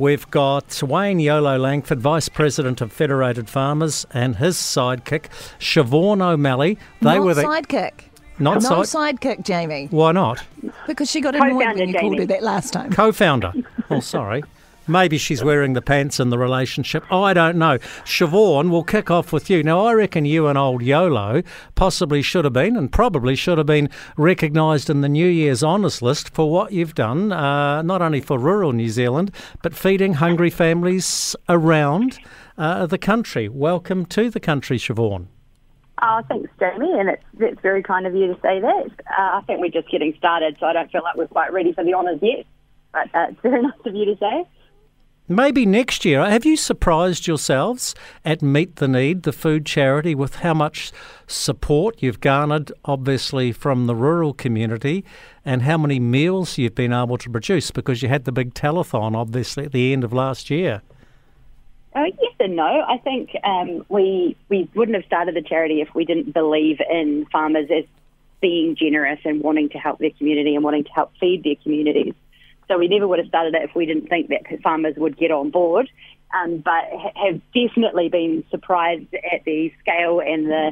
We've got Wayne Yolo Langford, Vice President of Federated Farmers, and his sidekick, Siobhan O'Malley. They not were the sidekick. Not no side- sidekick, Jamie. Why not? Because she got annoyed when you called her that last time. Co-founder. oh, sorry. Maybe she's wearing the pants in the relationship. I don't know. Siobhan, we'll kick off with you. Now, I reckon you and old YOLO possibly should have been and probably should have been recognised in the New Year's Honours List for what you've done, uh, not only for rural New Zealand, but feeding hungry families around uh, the country. Welcome to the country, Siobhan. Oh, thanks, Jamie, and it's, it's very kind of you to say that. Uh, I think we're just getting started, so I don't feel like we're quite ready for the honours yet, but uh, it's very nice of you to say. Maybe next year. Have you surprised yourselves at Meat the Need, the food charity, with how much support you've garnered, obviously, from the rural community and how many meals you've been able to produce because you had the big telethon, obviously, at the end of last year? Oh, yes and no. I think um, we we wouldn't have started the charity if we didn't believe in farmers as being generous and wanting to help their community and wanting to help feed their communities. So we never would have started it if we didn't think that farmers would get on board. Um, but have definitely been surprised at the scale and the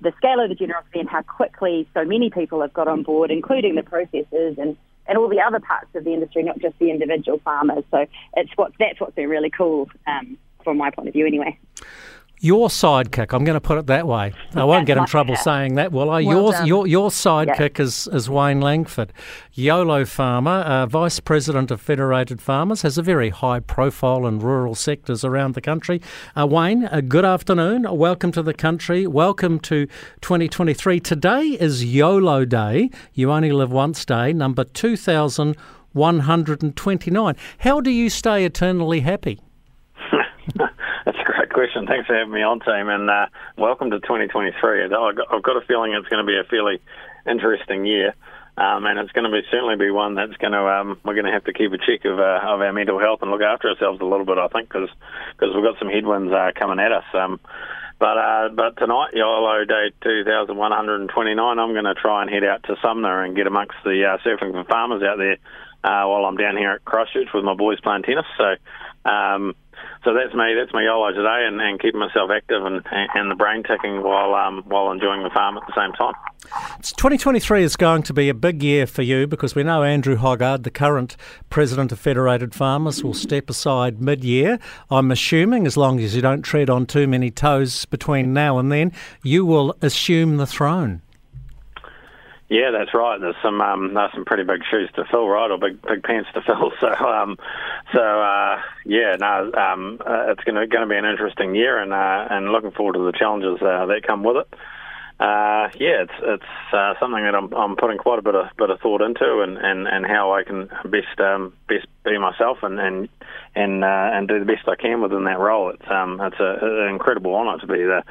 the scale of the generosity and how quickly so many people have got on board, including the processors and, and all the other parts of the industry, not just the individual farmers. So it's what that's what's been really cool um, from my point of view, anyway. Your sidekick, I'm going to put it that way. I won't get in trouble saying that, will I? Well your, your, your sidekick is, is Wayne Langford. YOLO farmer, uh, Vice President of Federated Farmers, has a very high profile in rural sectors around the country. Uh, Wayne, uh, good afternoon. Welcome to the country. Welcome to 2023. Today is YOLO Day. You only live once day, number 2129. How do you stay eternally happy? question. Thanks for having me on, team, and uh, welcome to 2023. I've got a feeling it's going to be a fairly interesting year. Um, and it's going to be certainly be one that's going to um, we're going to have to keep a check of uh, of our mental health and look after ourselves a little bit. I think because because we've got some headwinds uh, coming at us. Um, but uh, but tonight, YOLO Day 2129, I'm going to try and head out to Sumner and get amongst the uh, surfing for farmers out there uh, while I'm down here at Christchurch with my boys playing tennis. So um, so that's me. That's my YOLO today, and, and keeping myself active and, and the brain ticking while um, while enjoying the farm at the same time. 2023 is going to be a big year for you because we know Andrew Hoggard, the current president of Federated Farmers, will step aside mid-year. I'm assuming, as long as you don't tread on too many toes between now and then, you will assume the throne. Yeah, that's right. There's some um, there's some pretty big shoes to fill, right, or big big pants to fill. So um, so uh, yeah, no, um, uh, it's going to going to be an interesting year, and uh, and looking forward to the challenges uh, that come with it. Uh, yeah, it's it's uh, something that I'm I'm putting quite a bit of bit of thought into, and, and, and how I can best um, best be myself and and and uh, and do the best I can within that role. It's um it's a, an incredible honour to be the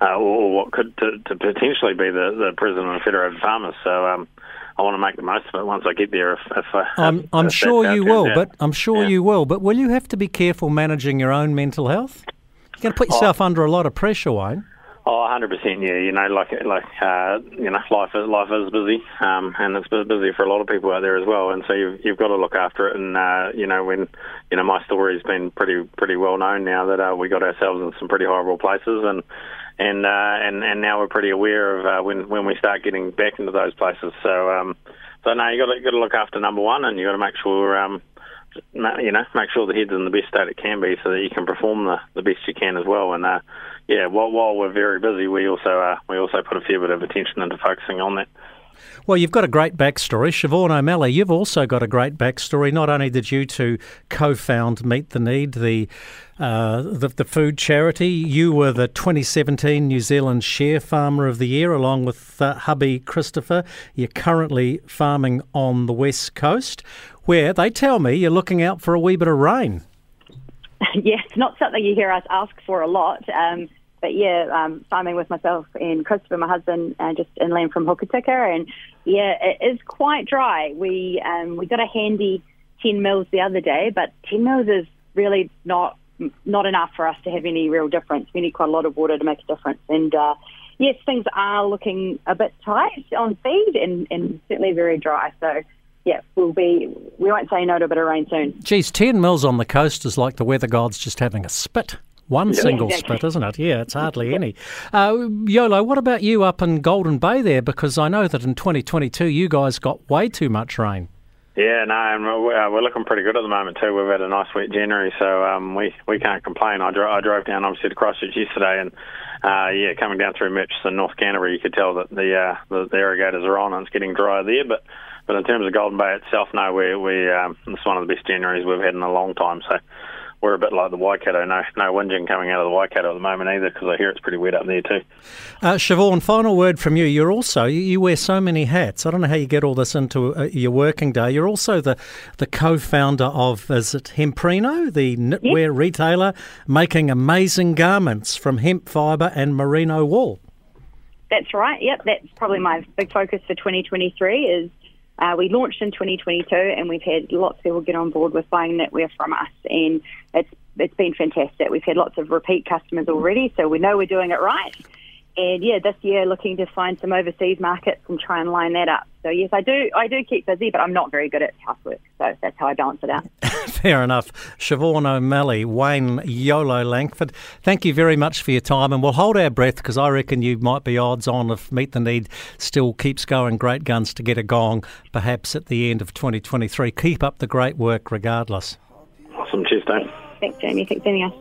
uh, or what could to, to potentially be the, the president of Federated Farmers. So um, I want to make the most of it once I get there. If, if, uh, I'm, if, I'm if sure you will, out. but I'm sure yeah. you will. But will you have to be careful managing your own mental health? You're going to put yourself oh. under a lot of pressure, Wayne. Oh, 100 percent. Yeah, you know, like like uh, you know, life is life is busy, um, and it's busy for a lot of people out there as well. And so you've you've got to look after it. And uh, you know, when you know my story's been pretty pretty well known now that uh, we got ourselves in some pretty horrible places, and and uh, and and now we're pretty aware of uh, when when we start getting back into those places. So um, so now you got to got to look after number one, and you got to make sure um, you know make sure the head's in the best state it can be, so that you can perform the, the best you can as well. And uh, yeah, while, while we're very busy, we also uh, we also put a fair bit of attention into focusing on that. Well, you've got a great backstory. Siobhan O'Malley, you've also got a great backstory. Not only did you two co found Meat the Need, the, uh, the, the food charity, you were the 2017 New Zealand Share Farmer of the Year along with uh, hubby Christopher. You're currently farming on the West Coast, where they tell me you're looking out for a wee bit of rain. yes, not something you hear us ask for a lot. Um, but yeah, um, farming with myself and Christopher, my husband, uh, just inland from Hokitika, and yeah, it is quite dry. We um, we got a handy ten mils the other day, but ten mils is really not not enough for us to have any real difference. We need quite a lot of water to make a difference, and uh, yes, things are looking a bit tight on feed and, and certainly very dry. So yeah, we'll be. We won't say no to a bit of rain soon. Geez, ten mils on the coast is like the weather gods just having a spit. One Yeah, single exactly. spit, isn't it? Yeah, it's hardly any. Uh, Yolo, what about you up in Golden Bay there? Because I know that in 2022 you guys got way too much rain. Yeah, no, and we're, uh, we're looking pretty good at the moment too. We've had a nice wet January, so um, we we can't complain. I, dro- I drove down obviously to Christchurch yesterday, and uh, yeah, coming down through Murchison, North Canterbury, you could tell that the, uh, the the irrigators are on and it's getting drier there. But but in terms of Golden Bay itself, no, we we um, it's one of the best Januaries we've had in a long time. So we're a bit like the Waikato. No no whinging coming out of the Waikato at the moment either, because I hear it's pretty wet up there too. Uh, Siobhan, final word from you. You're also you, you wear so many hats. I don't know how you get all this into uh, your working day. You're also the the co-founder of is it Hemprino, the knitwear retailer, making amazing garments from hemp fibre and merino wool. That's right. Yep, that's probably my big focus for 2023 is uh, we launched in 2022 and we've had lots of people get on board with buying knitwear from us and it's it's been fantastic. We've had lots of repeat customers already, so we know we're doing it right. And yeah, this year looking to find some overseas markets and try and line that up. So yes, I do I do keep busy, but I'm not very good at housework, so that's how I balance it out. Fair enough. Siobhan O'Malley, Wayne Yolo Langford, thank you very much for your time. And we'll hold our breath because I reckon you might be odds on if Meat the Need still keeps going great guns to get a gong, perhaps at the end of 2023. Keep up the great work regardless. Awesome, cheers, Dave. Thanks, Jamie. Thanks, anything else.